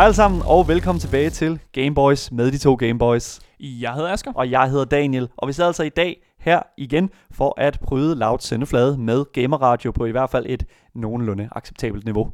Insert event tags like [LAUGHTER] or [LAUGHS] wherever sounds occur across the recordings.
Hej alle sammen, og velkommen tilbage til Gameboys med de to Gameboys. Jeg hedder Asger. Og jeg hedder Daniel, og vi sidder altså i dag her igen for at bryde Loud sendeflade med gamerradio på i hvert fald et nogenlunde acceptabelt niveau.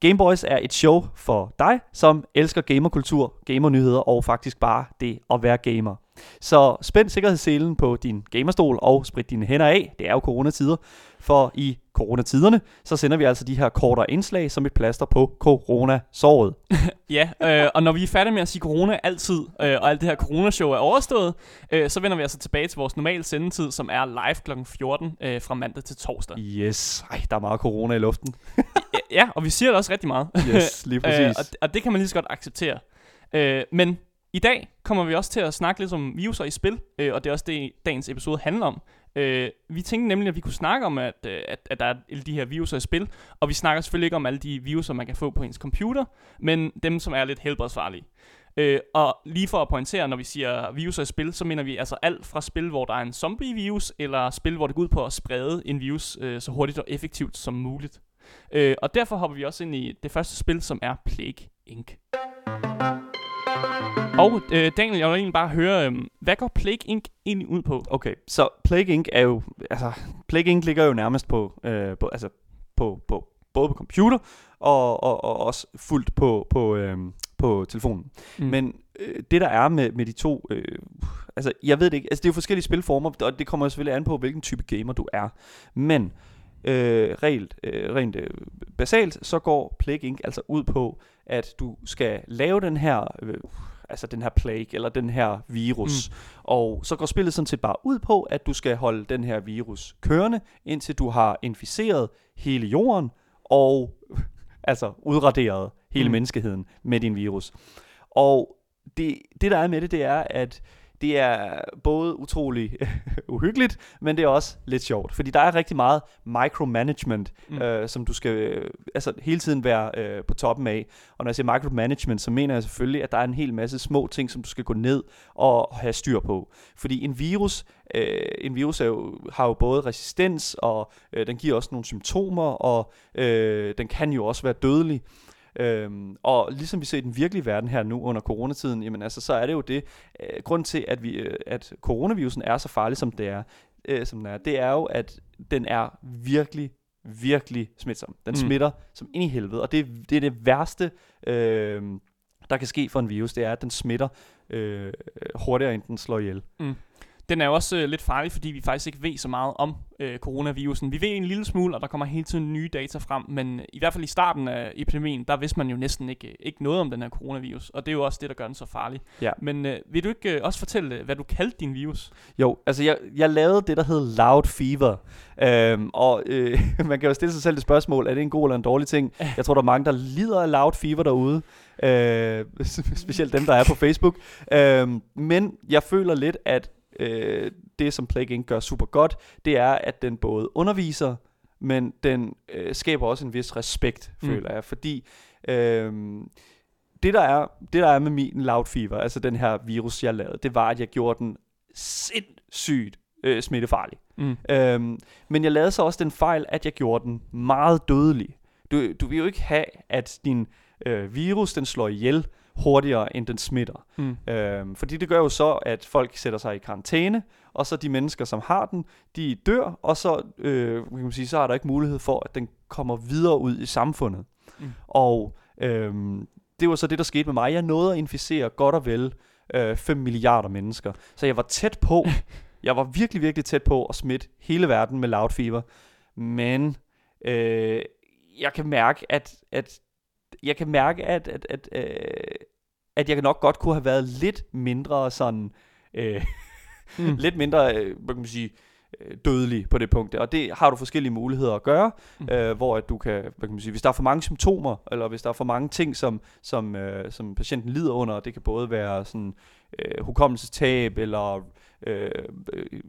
Gameboys er et show for dig, som elsker gamerkultur, gamernyheder og faktisk bare det at være gamer. Så spænd sikkerhedsselen på din gamerstol og sprit dine hænder af. Det er jo coronatider, for i coronatiderne, så sender vi altså de her kortere indslag som et plaster på coronasåret. [LAUGHS] ja, øh, og når vi er færdige med at sige corona altid, øh, og alt det her coronashow er overstået, øh, så vender vi altså tilbage til vores normale sendetid, som er live kl. 14 øh, fra mandag til torsdag. Yes, Ej, der er meget corona i luften. ja, og vi siger det også rigtig meget. Yes, lige [LAUGHS] præcis. øh, og, og det kan man lige så godt acceptere. Øh, men i dag kommer vi også til at snakke lidt om viruser i spil, øh, og det er også det, dagens episode handler om. Øh, vi tænkte nemlig, at vi kunne snakke om, at, øh, at, at der er alle de her viruser i spil, og vi snakker selvfølgelig ikke om alle de viruser, man kan få på ens computer, men dem, som er lidt helbredsfarlige. Øh, og lige for at pointere, når vi siger viruser i spil, så mener vi altså alt fra spil, hvor der er en zombie-virus, eller spil, hvor det går ud på at sprede en virus øh, så hurtigt og effektivt som muligt. Øh, og derfor hopper vi også ind i det første spil, som er Plague Inc. Og øh, Daniel, jeg vil egentlig bare høre, øh, hvad går Plague Inc. egentlig ud på? Okay, så Plague Inc. er jo, altså, Plague Inc. ligger jo nærmest på, øh, på altså, på, på, både på computer og, og, og også fuldt på, på, øh, på telefonen. Mm. Men øh, det der er med, med de to, øh, altså jeg ved det ikke, altså det er jo forskellige spilformer, og det kommer selvfølgelig an på, hvilken type gamer du er. Men øh, rent, øh, rent øh, basalt, så går Plague Inc. altså ud på, at du skal lave den her... Øh, altså den her plague, eller den her virus. Mm. Og så går spillet sådan set bare ud på, at du skal holde den her virus kørende, indtil du har inficeret hele jorden, og [LAUGHS] altså udraderet hele mm. menneskeheden med din virus. Og det, det der er med det, det er, at det er både utrolig [LAUGHS] uhyggeligt, men det er også lidt sjovt. Fordi der er rigtig meget micromanagement, mm. øh, som du skal øh, altså hele tiden være øh, på toppen af. Og når jeg siger micromanagement, så mener jeg selvfølgelig, at der er en hel masse små ting, som du skal gå ned og have styr på. Fordi en virus, øh, en virus er jo, har jo både resistens, og øh, den giver også nogle symptomer, og øh, den kan jo også være dødelig. Øhm, og ligesom vi ser i den virkelige verden her nu under coronatiden, jamen altså, så er det jo det, øh, grund til, at, vi, øh, at coronavirusen er så farlig, som det er, øh, som den er, det er jo, at den er virkelig, virkelig smitsom. Den mm. smitter som ind i helvede, og det, det er det værste, øh, der kan ske for en virus, det er, at den smitter øh, hurtigere, end den slår ihjel. Mm. Den er jo også øh, lidt farlig, fordi vi faktisk ikke ved så meget om øh, coronavirusen. Vi ved en lille smule, og der kommer hele tiden nye data frem, men i hvert fald i starten af epidemien, der vidste man jo næsten ikke, ikke noget om den her coronavirus, og det er jo også det, der gør den så farlig. Ja. Men øh, vil du ikke øh, også fortælle, hvad du kaldte din virus? Jo, altså jeg, jeg lavede det, der hed Loud Fever, øhm, og øh, [LAUGHS] man kan jo stille sig selv det spørgsmål, er det en god eller en dårlig ting? Jeg tror, der er mange, der lider af Loud Fever derude, øh, [LAUGHS] specielt dem, der er på Facebook. Øh, men jeg føler lidt, at øh, det, som Plague Inc. gør super godt, det er, at den både underviser, men den øh, skaber også en vis respekt, mm. føler jeg, fordi øh, det, der er, det, der er med min loud fever, altså den her virus, jeg lavede, det var, at jeg gjorde den sindssygt øh, smittefarlig. Mm. Øhm, men jeg lavede så også den fejl, at jeg gjorde den meget dødelig. Du, du vil jo ikke have, at din øh, virus, den slår ihjel, hurtigere, end den smitter. Mm. Øhm, fordi det gør jo så, at folk sætter sig i karantæne, og så de mennesker, som har den, de dør, og så, øh, kan man sige, så er der ikke mulighed for, at den kommer videre ud i samfundet. Mm. Og øhm, det var så det, der skete med mig. Jeg nåede at inficere godt og vel øh, 5 milliarder mennesker. Så jeg var tæt på, [LAUGHS] jeg var virkelig, virkelig tæt på at smitte hele verden med loud fever. Men øh, jeg kan mærke, at, at jeg kan mærke, at, at, at, øh, at jeg nok godt kunne have været lidt mindre sådan, øh, mm. [LAUGHS] lidt mindre, øh, hvad kan man sige, øh, dødelig på det punkt. Og det har du forskellige muligheder at gøre, mm. øh, hvor at du kan, hvad kan man sige, hvis der er for mange symptomer, eller hvis der er for mange ting, som, som, øh, som patienten lider under, det kan både være sådan øh, hukommelsestab, eller Øh, øh,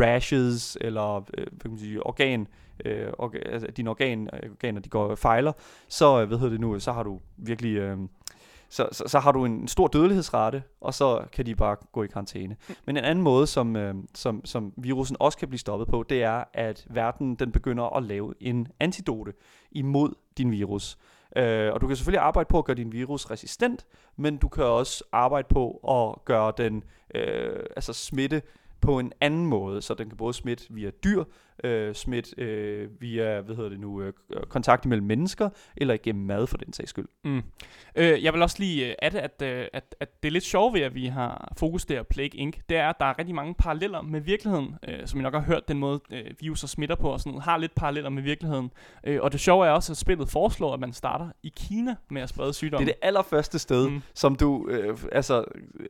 rashes, eller øh, hvad kan man sige, organ, øh, altså, organ, altså dine organ, organer de går fejler, så øh, hvad hedder det nu, så har du virkelig øh, så, så, så har du en stor dødelighedsrate, og så kan de bare gå i karantæne. Men en anden måde, som, øh, som, som virusen også kan blive stoppet på, det er, at verden den begynder at lave en antidote imod din virus. Øh, og du kan selvfølgelig arbejde på at gøre din virus resistent, men du kan også arbejde på at gøre den øh, altså smitte på en anden måde, så den kan både smitte via dyr, øh, smitte øh, via, hvad hedder det nu, øh, kontakt imellem mennesker, eller igennem mad for den sags skyld. Mm. Øh, jeg vil også lige øh, at, at, øh, at, at det er lidt sjovt ved, at vi har fokus der Plague Inc., det er, at der er rigtig mange paralleller med virkeligheden, øh, som I nok har hørt, den måde øh, viruser smitter på og sådan noget, har lidt paralleller med virkeligheden. Øh, og det sjove er også, at spillet foreslår, at man starter i Kina med at sprede sygdommen. Det er det allerførste sted, mm. som du, øh, altså,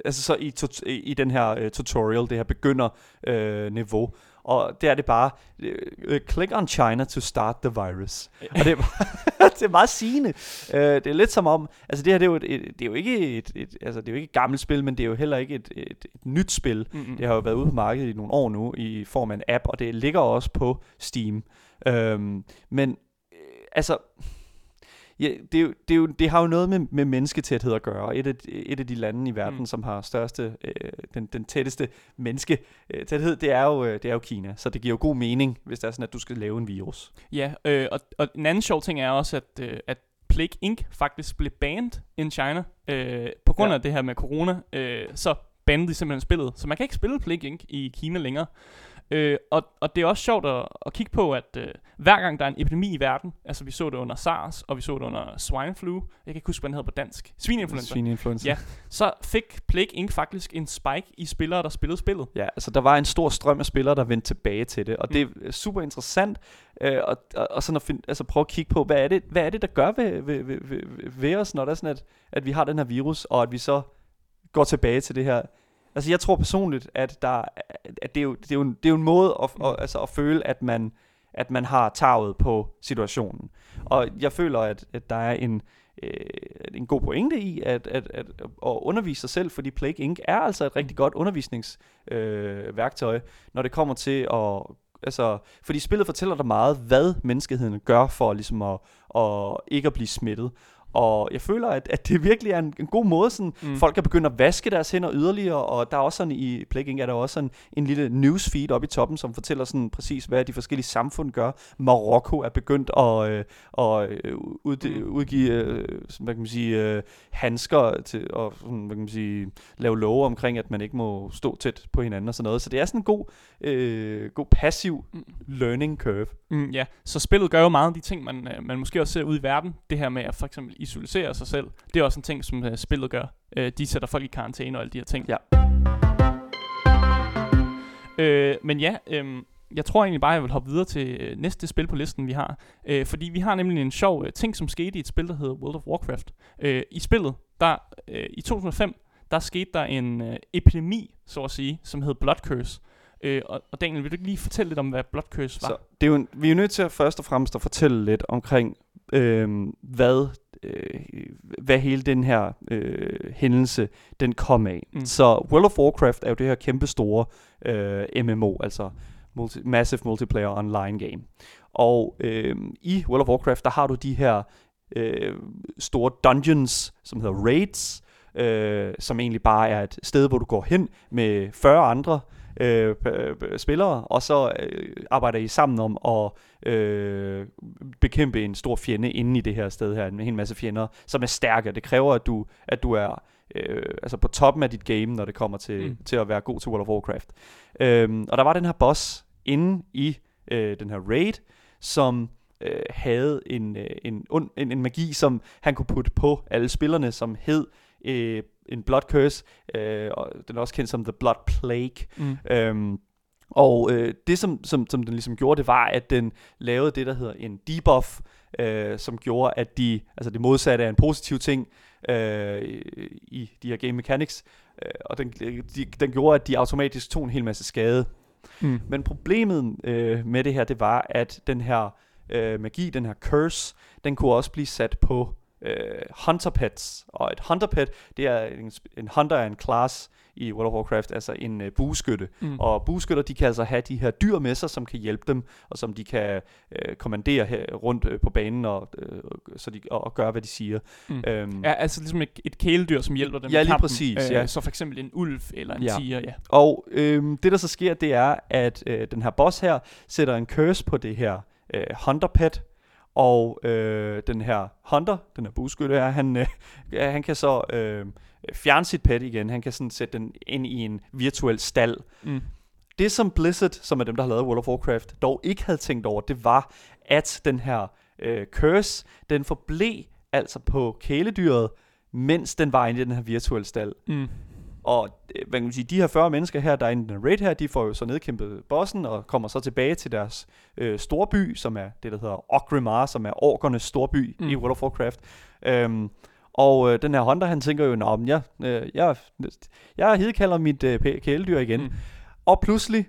altså så i, i den her øh, tutorial, det her begynder øh, niveau, og det er det bare, uh, click on China to start the virus. og det er, [LAUGHS] [LAUGHS] det er meget sigende. Uh, det er lidt som om, altså det her det er jo, et, et, det er jo ikke et, et, altså det er jo ikke et gammelt spil, men det er jo heller ikke et, et, et nyt spil. Mm-hmm. Det har jo været ude på markedet i nogle år nu, i form af en app, og det ligger også på Steam. Um, men, altså ja, det, er jo, det, er jo, det har jo noget med, med mennesketæthed at gøre. Et af, et af de lande i verden, mm. som har største, øh, den, den tætteste mennesketæthed, det er, jo, øh, det er jo Kina. Så det giver jo god mening, hvis det er sådan, at du skal lave en virus. Ja, øh, og, og en anden sjov ting er også, at, øh, at Plague Inc. faktisk blev banned in China øh, på grund ja. af det her med corona. Øh, så bandede de simpelthen spillet. Så man kan ikke spille Plague Inc. i Kina længere. Øh, og, og det er også sjovt at, at kigge på, at øh, hver gang der er en epidemi i verden, altså vi så det under SARS, og vi så det under swine flu, jeg kan ikke huske, hvad den hedder på dansk, svineinfluenza. Svineinfluenza. Ja, så fik Plague Inc. faktisk en spike i spillere, der spillede spillet. Ja, altså der var en stor strøm af spillere, der vendte tilbage til det, og mm. det er super interessant, øh, og, og, og sådan at find, altså prøve at kigge på, hvad er det, hvad er det der gør ved, ved, ved, ved, ved os, når det er sådan, at, at vi har den her virus, og at vi så går tilbage til det her Altså jeg tror personligt, at, der, at det, er jo, det, er jo en, det er jo en måde at, at, altså at føle, at man, at man har taget på situationen. Og jeg føler, at, at der er en, øh, en god pointe i at, at, at, at undervise sig selv, fordi Plague Inc. er altså et rigtig godt undervisningsværktøj, øh, når det kommer til at altså, fordi spillet fortæller dig meget, hvad menneskeheden gør for ligesom at, at ikke at blive smittet. Og jeg føler, at, at det virkelig er en, en god måde, sådan, mm. folk kan begynde at vaske deres hænder yderligere, og der er også sådan i Plaguing, er der også sådan en lille newsfeed oppe i toppen, som fortæller sådan præcis, hvad de forskellige samfund gør. Marokko er begyndt at, øh, at øh, ud, mm. udgive, øh, hvad kan man sige, øh, handsker til at sådan, hvad kan man sige, lave love omkring, at man ikke må stå tæt på hinanden og sådan noget. Så det er sådan en god, øh, god passiv mm. learning curve. Mm, ja, så spillet gør jo meget af de ting, man, øh, man måske også ser ud i verden. Det her med at for eksempel isolere sig selv. Det er også en ting, som uh, spillet gør. Uh, de sætter folk i karantæne og alle de her ting. Ja. Uh, men ja, um, jeg tror egentlig bare, at jeg vil hoppe videre til uh, næste spil på listen, vi har. Uh, fordi vi har nemlig en sjov uh, ting, som skete i et spil, der hedder World of Warcraft. Uh, I spillet, der uh, i 2005, der skete der en uh, epidemi, så at sige, som hed Blood Curse. Øh, og, og Daniel, vil du ikke lige fortælle lidt om, hvad Blood Curse var? Så det er jo, vi er jo nødt til at først og fremmest at fortælle lidt omkring, øh, hvad øh, hvad hele den her øh, hændelse, den kom af. Mm. Så World of Warcraft er jo det her kæmpe store øh, MMO, altså multi, Massive Multiplayer Online Game. Og øh, i World of Warcraft, der har du de her øh, store dungeons, som hedder raids, øh, som egentlig bare er et sted, hvor du går hen med 40 andre øh, spillere, og så øh, arbejder I sammen om at øh, bekæmpe en stor fjende inde i det her sted her, en hel masse fjender, som er stærke. Det kræver, at du, at du er øh, altså på toppen af dit game, når det kommer til, mm. til at være god til World of Warcraft. Øh, og der var den her boss inde i øh, den her raid, som øh, havde en, øh, en, en, en magi, som han kunne putte på alle spillerne, som hed øh, en blood curse, øh, og den er også kendt som The Blood Plague. Mm. Øhm, og øh, det, som, som, som den ligesom gjorde, det var, at den lavede det, der hedder en debuff, øh, som gjorde, at de, altså det modsatte af en positiv ting øh, i de her game mechanics, øh, og den, de, den gjorde, at de automatisk tog en hel masse skade. Mm. Men problemet øh, med det her, det var, at den her øh, magi, den her curse, den kunne også blive sat på øh, hunter pets. Og et hunter pet, det er en, en hunter er en class i World of Warcraft, altså en øh, bueskytte. Mm. Og bueskytter, de kan altså have de her dyr med sig, som kan hjælpe dem, og som de kan øh, kommandere her rundt øh, på banen, og, øh, så de, og, og gøre, hvad de siger. Mm. Øhm, ja, altså ligesom et, et kæledyr, som hjælper dem Ja, lige præcis. Øh, ja. Så for eksempel en ulv eller en ja. tiger, ja. Og øh, det, der så sker, det er, at øh, den her boss her sætter en curse på det her øh, hunter pet, og øh, den her Hunter, den her bueskytte her, han, øh, han kan så øh, fjerne sit pet igen. Han kan sådan sætte den ind i en virtuel stald. Mm. Det som Blizzard, som er dem, der har lavet World of Warcraft, dog ikke havde tænkt over, det var, at den her øh, curse, den forblev altså på kæledyret, mens den var inde i den her virtuelle stald. Mm. Og øh, hvad kan man sige, de her 40 mennesker her, der er i den raid her, de får jo så nedkæmpet bossen og kommer så tilbage til deres øh, storby, som er det, der hedder Ogrimmar, som er orkernes storby mm. I World of Warcraft. Øhm, og øh, den her Hunter, han tænker jo, Nå, men jeg, øh, jeg, jeg hedkalder mit øh, kæledyr igen. Mm. Mm. Og pludselig,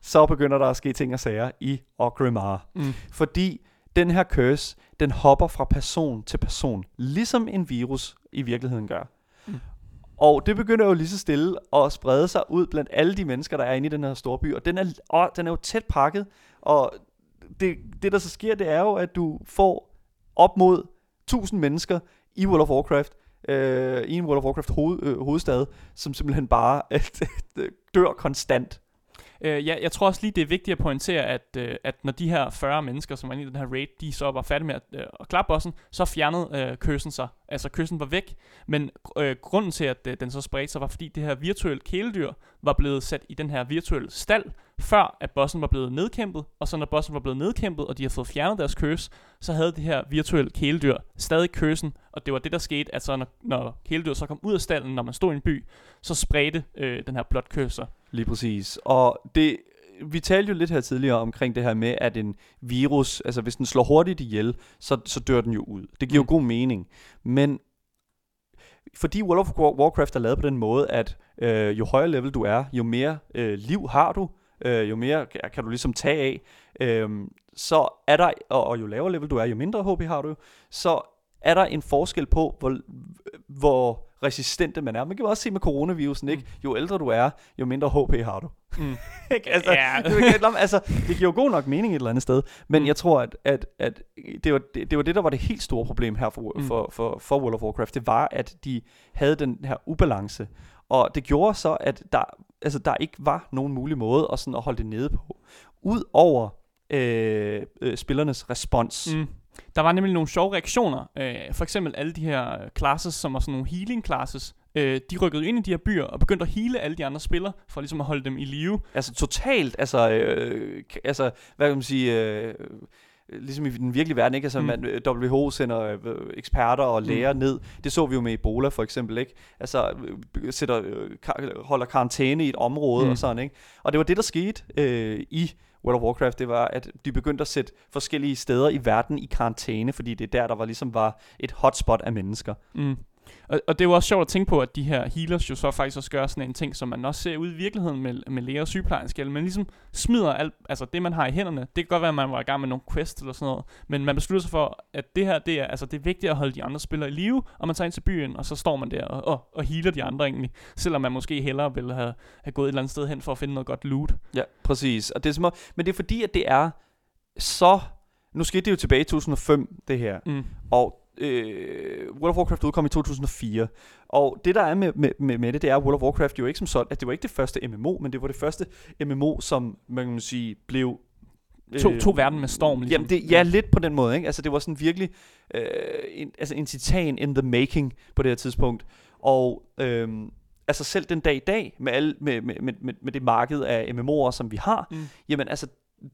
så begynder der at ske ting og sager i Ogrimmar. Mm. Fordi den her curse, den hopper fra person til person, ligesom en virus i virkeligheden gør. Og det begynder jo lige så stille at sprede sig ud blandt alle de mennesker, der er inde i den her store by. Og den er, og den er jo tæt pakket. Og det, det, der så sker, det er jo, at du får op mod 1000 mennesker i World of Warcraft, øh, i en World of Warcraft hoved, øh, hovedstad, som simpelthen bare [LAUGHS] øh, dør konstant. Øh, ja, jeg tror også lige, det er vigtigt at pointere, at, øh, at når de her 40 mennesker, som var inde i den her raid, de så var færdige med at, øh, at klappe bossen, så fjernede øh, køsen sig. Altså køsen var væk, men øh, grunden til, at øh, den så spredte sig, var fordi det her virtuelle kæledyr var blevet sat i den her virtuelle stald, før at bossen var blevet nedkæmpet, og så når bossen var blevet nedkæmpet, og de havde fået fjernet deres køs, så havde det her virtuelle kæledyr stadig køsen, og det var det, der skete, at så når, når kæledyret så kom ud af stallen, når man stod i en by, så spredte øh, den her blot køser. Lige præcis. Og det, vi talte jo lidt her tidligere omkring det her med, at en virus, altså hvis den slår hurtigt ihjel, så, så dør den jo ud. Det giver mm. Mm. jo god mening. Men fordi World of War- Warcraft er lavet på den måde, at øh, jo højere level du er, jo mere øh, liv har du, øh, jo mere kan, du ligesom tage af, øh, så er der, og, og jo lavere level du er, jo mindre HP har du, så er der en forskel på, hvor, hvor resistente man er. Man kan jo også se med coronavirusen, ikke? Jo ældre du er, jo mindre HP har du. Mm. [LAUGHS] Altså, Ja. det, altså, det giver jo god nok mening et eller andet sted, men Mm. jeg tror, at, at, at det, var, det, det var det, der var det helt store problem her for, Mm. for, for, for World of Warcraft. Det var, at de havde den her ubalance, og det gjorde så, at der, altså, der ikke var nogen mulig måde at, sådan, at holde det nede på. Udover øh, øh, spillernes respons. Mm. Der var nemlig nogle sjove reaktioner. Øh, for eksempel alle de her classes, som var sådan nogle healing classes. Øh, de rykkede ind i de her byer og begyndte at hele alle de andre spillere, for ligesom at holde dem i live. Altså totalt, altså, øh, altså hvad kan man sige, øh, ligesom i den virkelige verden, ikke? Altså, Mm. mm. man, øh, WHO sender øh, eksperter og læger mm. ned. Det så vi jo med Ebola for eksempel, ikke? Altså, øh, sætter, øh, holder karantæne i et område Mm. mm. og sådan, ikke? Og det var det, der skete øh, i World of Warcraft, det var, at de begyndte at sætte forskellige steder i verden i karantæne, fordi det er der, der var ligesom var et hotspot af mennesker. Mm. Og, og det er jo også sjovt at tænke på, at de her healers jo så faktisk også gør sådan en ting, som man også ser ud i virkeligheden med, med læger og sygeplejersker. Man ligesom smider alt, altså det man har i hænderne. Det kan godt være, at man var i gang med nogle quests eller sådan noget, men man beslutter sig for, at det her, det er, altså det er vigtigt at holde de andre spillere i live, og man tager ind til byen, og så står man der og, og, og healer de andre egentlig, selvom man måske hellere ville have, have gået et eller andet sted hen for at finde noget godt loot. Ja, præcis. Og det er som om, men det er fordi, at det er så... Nu skete det jo tilbage i 2005, det her. Mm. Og øh, World of Warcraft udkom i 2004. Og det der er med, med, med, med det, det er, World of Warcraft jo ikke som sådan, at det var ikke det første MMO, men det var det første MMO, som man kan sige, blev... To, to verden med storm, ligesom. Jamen det, ja, lidt på den måde, ikke? Altså det var sådan virkelig øh, en, altså en titan in the making på det her tidspunkt. Og øh, altså selv den dag i dag, med, alle, med, med, med, med, med det marked af MMO'er, som vi har, Mm. jamen altså,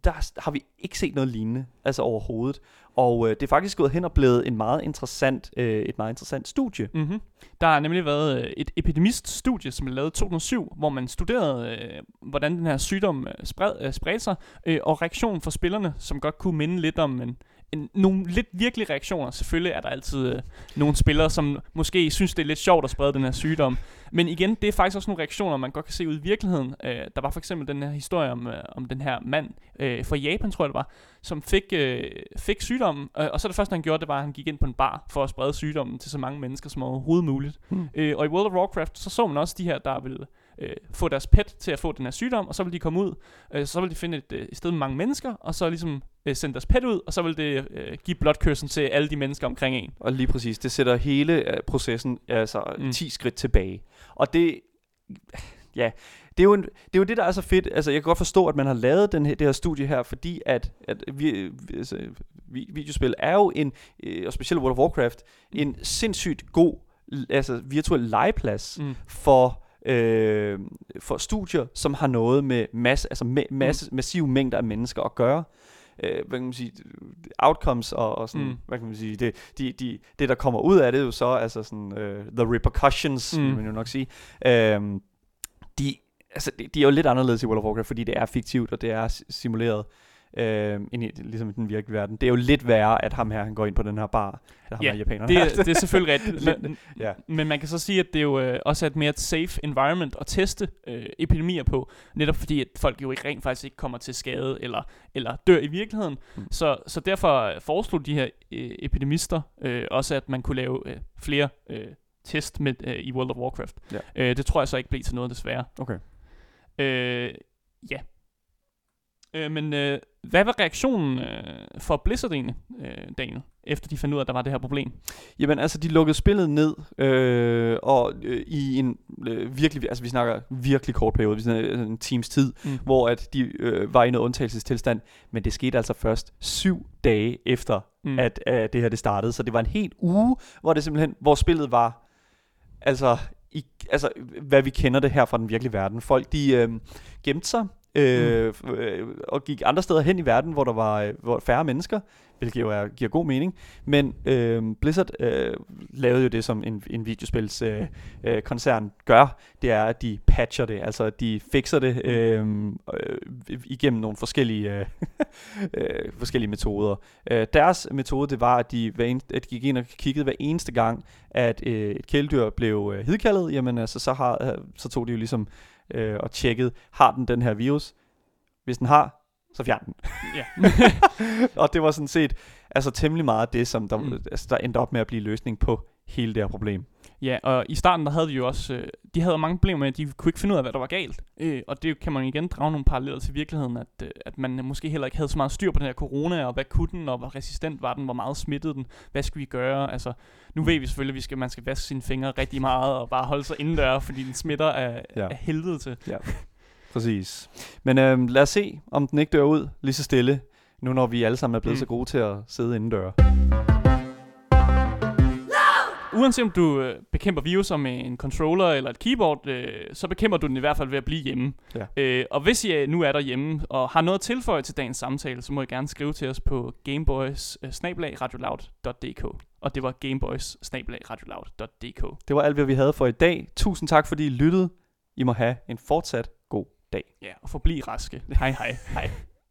der har vi ikke set noget lignende, altså overhovedet. Og øh, det er faktisk gået hen og blevet en meget interessant, øh, et meget interessant studie. Mm-hmm. Der har nemlig været øh, et epidemiststudie, som blev lavet i 2007, hvor man studerede, øh, hvordan den her sygdom øh, spred, øh, spredte sig, øh, og reaktionen fra spillerne, som godt kunne minde lidt om en, en, nogle lidt virkelige reaktioner. Selvfølgelig er der altid øh, nogle spillere, som måske synes, det er lidt sjovt at sprede den her sygdom. Men igen, det er faktisk også nogle reaktioner, man godt kan se ud i virkeligheden. Øh, der var for eksempel den her historie om, øh, om den her mand øh, fra Japan, tror jeg det var, som fik, øh, fik sygdommen, øh, og så det første, han gjorde, det var, at han gik ind på en bar for at sprede sygdommen til så mange mennesker som overhovedet muligt. Hmm. Øh, og i World of Warcraft, så så man også de her, der ville øh, få deres pet til at få den her sygdom, og så vil de komme ud, øh, så vil de finde et, øh, sted med mange mennesker, og så ligesom øh, sende deres pet ud, og så vil det øh, give blotkørsel til alle de mennesker omkring en. Og lige præcis, det sætter hele øh, processen altså Mm. mm. 10 skridt tilbage. Og det, ja, det er, jo en, det er jo det, der er så fedt. Altså, jeg kan godt forstå, at man har lavet den her, det her studie her, fordi at, at vi, vi, altså, vi, videospil er jo en, øh, og specielt World of Warcraft, en sindssygt god altså, virtuel legeplads Mm. for, øh, for studier, som har noget med masse, altså ma- masse, mm. massive mængder af mennesker at gøre. Øh, hvad kan man sige, outcomes og, og sådan, Mm. hvad kan man sige, det, de, de, det der kommer ud af det er jo så, altså sådan, øh, the repercussions, mm. Vil man jo nok sige, øh, de, altså, de, de er jo lidt anderledes i World of Warcraft, fordi det er fiktivt, og det er si- simuleret. Øh, ind i, ligesom i den virkelige verden. Det er jo lidt værre, at ham her, han går ind på den her bar. Der ham Ja, her japaneren. Det, er- [LAUGHS] det er selvfølgelig rigtigt. Men- ja. men man kan så sige, at det er jo øh, også er et mere safe environment at teste øh, epidemier på, netop fordi at folk jo ikke rent faktisk ikke kommer til skade eller, eller dør i virkeligheden. Mm. Mm. Så, så derfor øh, foreslog de her øh, epidemister øh, også, at man kunne lave øh, flere øh, test med, øh, i World of Warcraft. Ja. Øh, det tror jeg så ikke blev til noget, desværre. Okay. Øh, ja. Øh, men øh, hvad var reaktionen øh, for Blizzard egentlig, øh, Daniel, efter de fandt ud af, at der var det her problem? Jamen altså, de lukkede spillet ned, øh, og øh, i en øh, virkelig, altså vi snakker virkelig kort periode, vi snakker en times tid, Mm. hvor at de øh, var i noget undtagelsestilstand, men det skete altså først syv dage efter, Mm. at øh, det her det startede, så det var en helt uge, hvor det simpelthen, hvor spillet var, altså, i, altså hvad vi kender det her fra den virkelige verden. Folk, de øh, gemte sig, øh, mm. øh, og gik andre steder hen i verden, hvor der var øh, hvor færre mennesker, hvilket jo er, giver god mening. Men øh, Blizzard øh, lavede jo det, som en, en videospils øh, øh, koncern gør, det er, at de patcher det, altså at de fikser det øh, øh, igennem nogle forskellige, øh, [LAUGHS] øh, forskellige metoder. Øh, deres metode, det var, at de, hver en, at de gik ind og kiggede hver eneste gang, at øh, et kæledyr blev øh, hidkaldet, jamen altså, så, har, øh, så tog de jo ligesom øh, og tjekkede, har den den her virus? Hvis den har, så fjern den. Ja. [LAUGHS] og det var sådan set altså temmelig meget det, som der, mm. altså, der endte op med at blive løsning på hele det her problem. Ja, og i starten der havde de jo også, øh, de havde mange problemer med, at de kunne ikke finde ud af, hvad der var galt. Øh, og det kan man igen drage nogle paralleller til virkeligheden, at, øh, at man måske heller ikke havde så meget styr på den her corona, og hvad kunne den, og hvor resistent var den, hvor meget smittede den, hvad skal vi gøre? Altså, nu ved vi selvfølgelig, at vi skal, man skal vaske sine fingre rigtig meget, og bare holde sig indendør, fordi den smitter af, ja. Ja. af helvede til. Præcis. Men øh, lad os se, om den ikke dør ud lige så stille, nu når vi alle sammen er blevet mm. så gode til at sidde indendør. Uanset om du øh, bekæmper viruser med en controller eller et keyboard, øh, så bekæmper du den i hvert fald ved at blive hjemme. Ja. Øh, og hvis I øh, nu er derhjemme og har noget at tilføje til dagens samtale, så må I gerne skrive til os på gameboys Og det var gameboys Det var alt, hvad vi havde for i dag. Tusind tak, fordi I lyttede. I må have en fortsat god dag. Ja, og forbliv raske. Hej hej. Hej.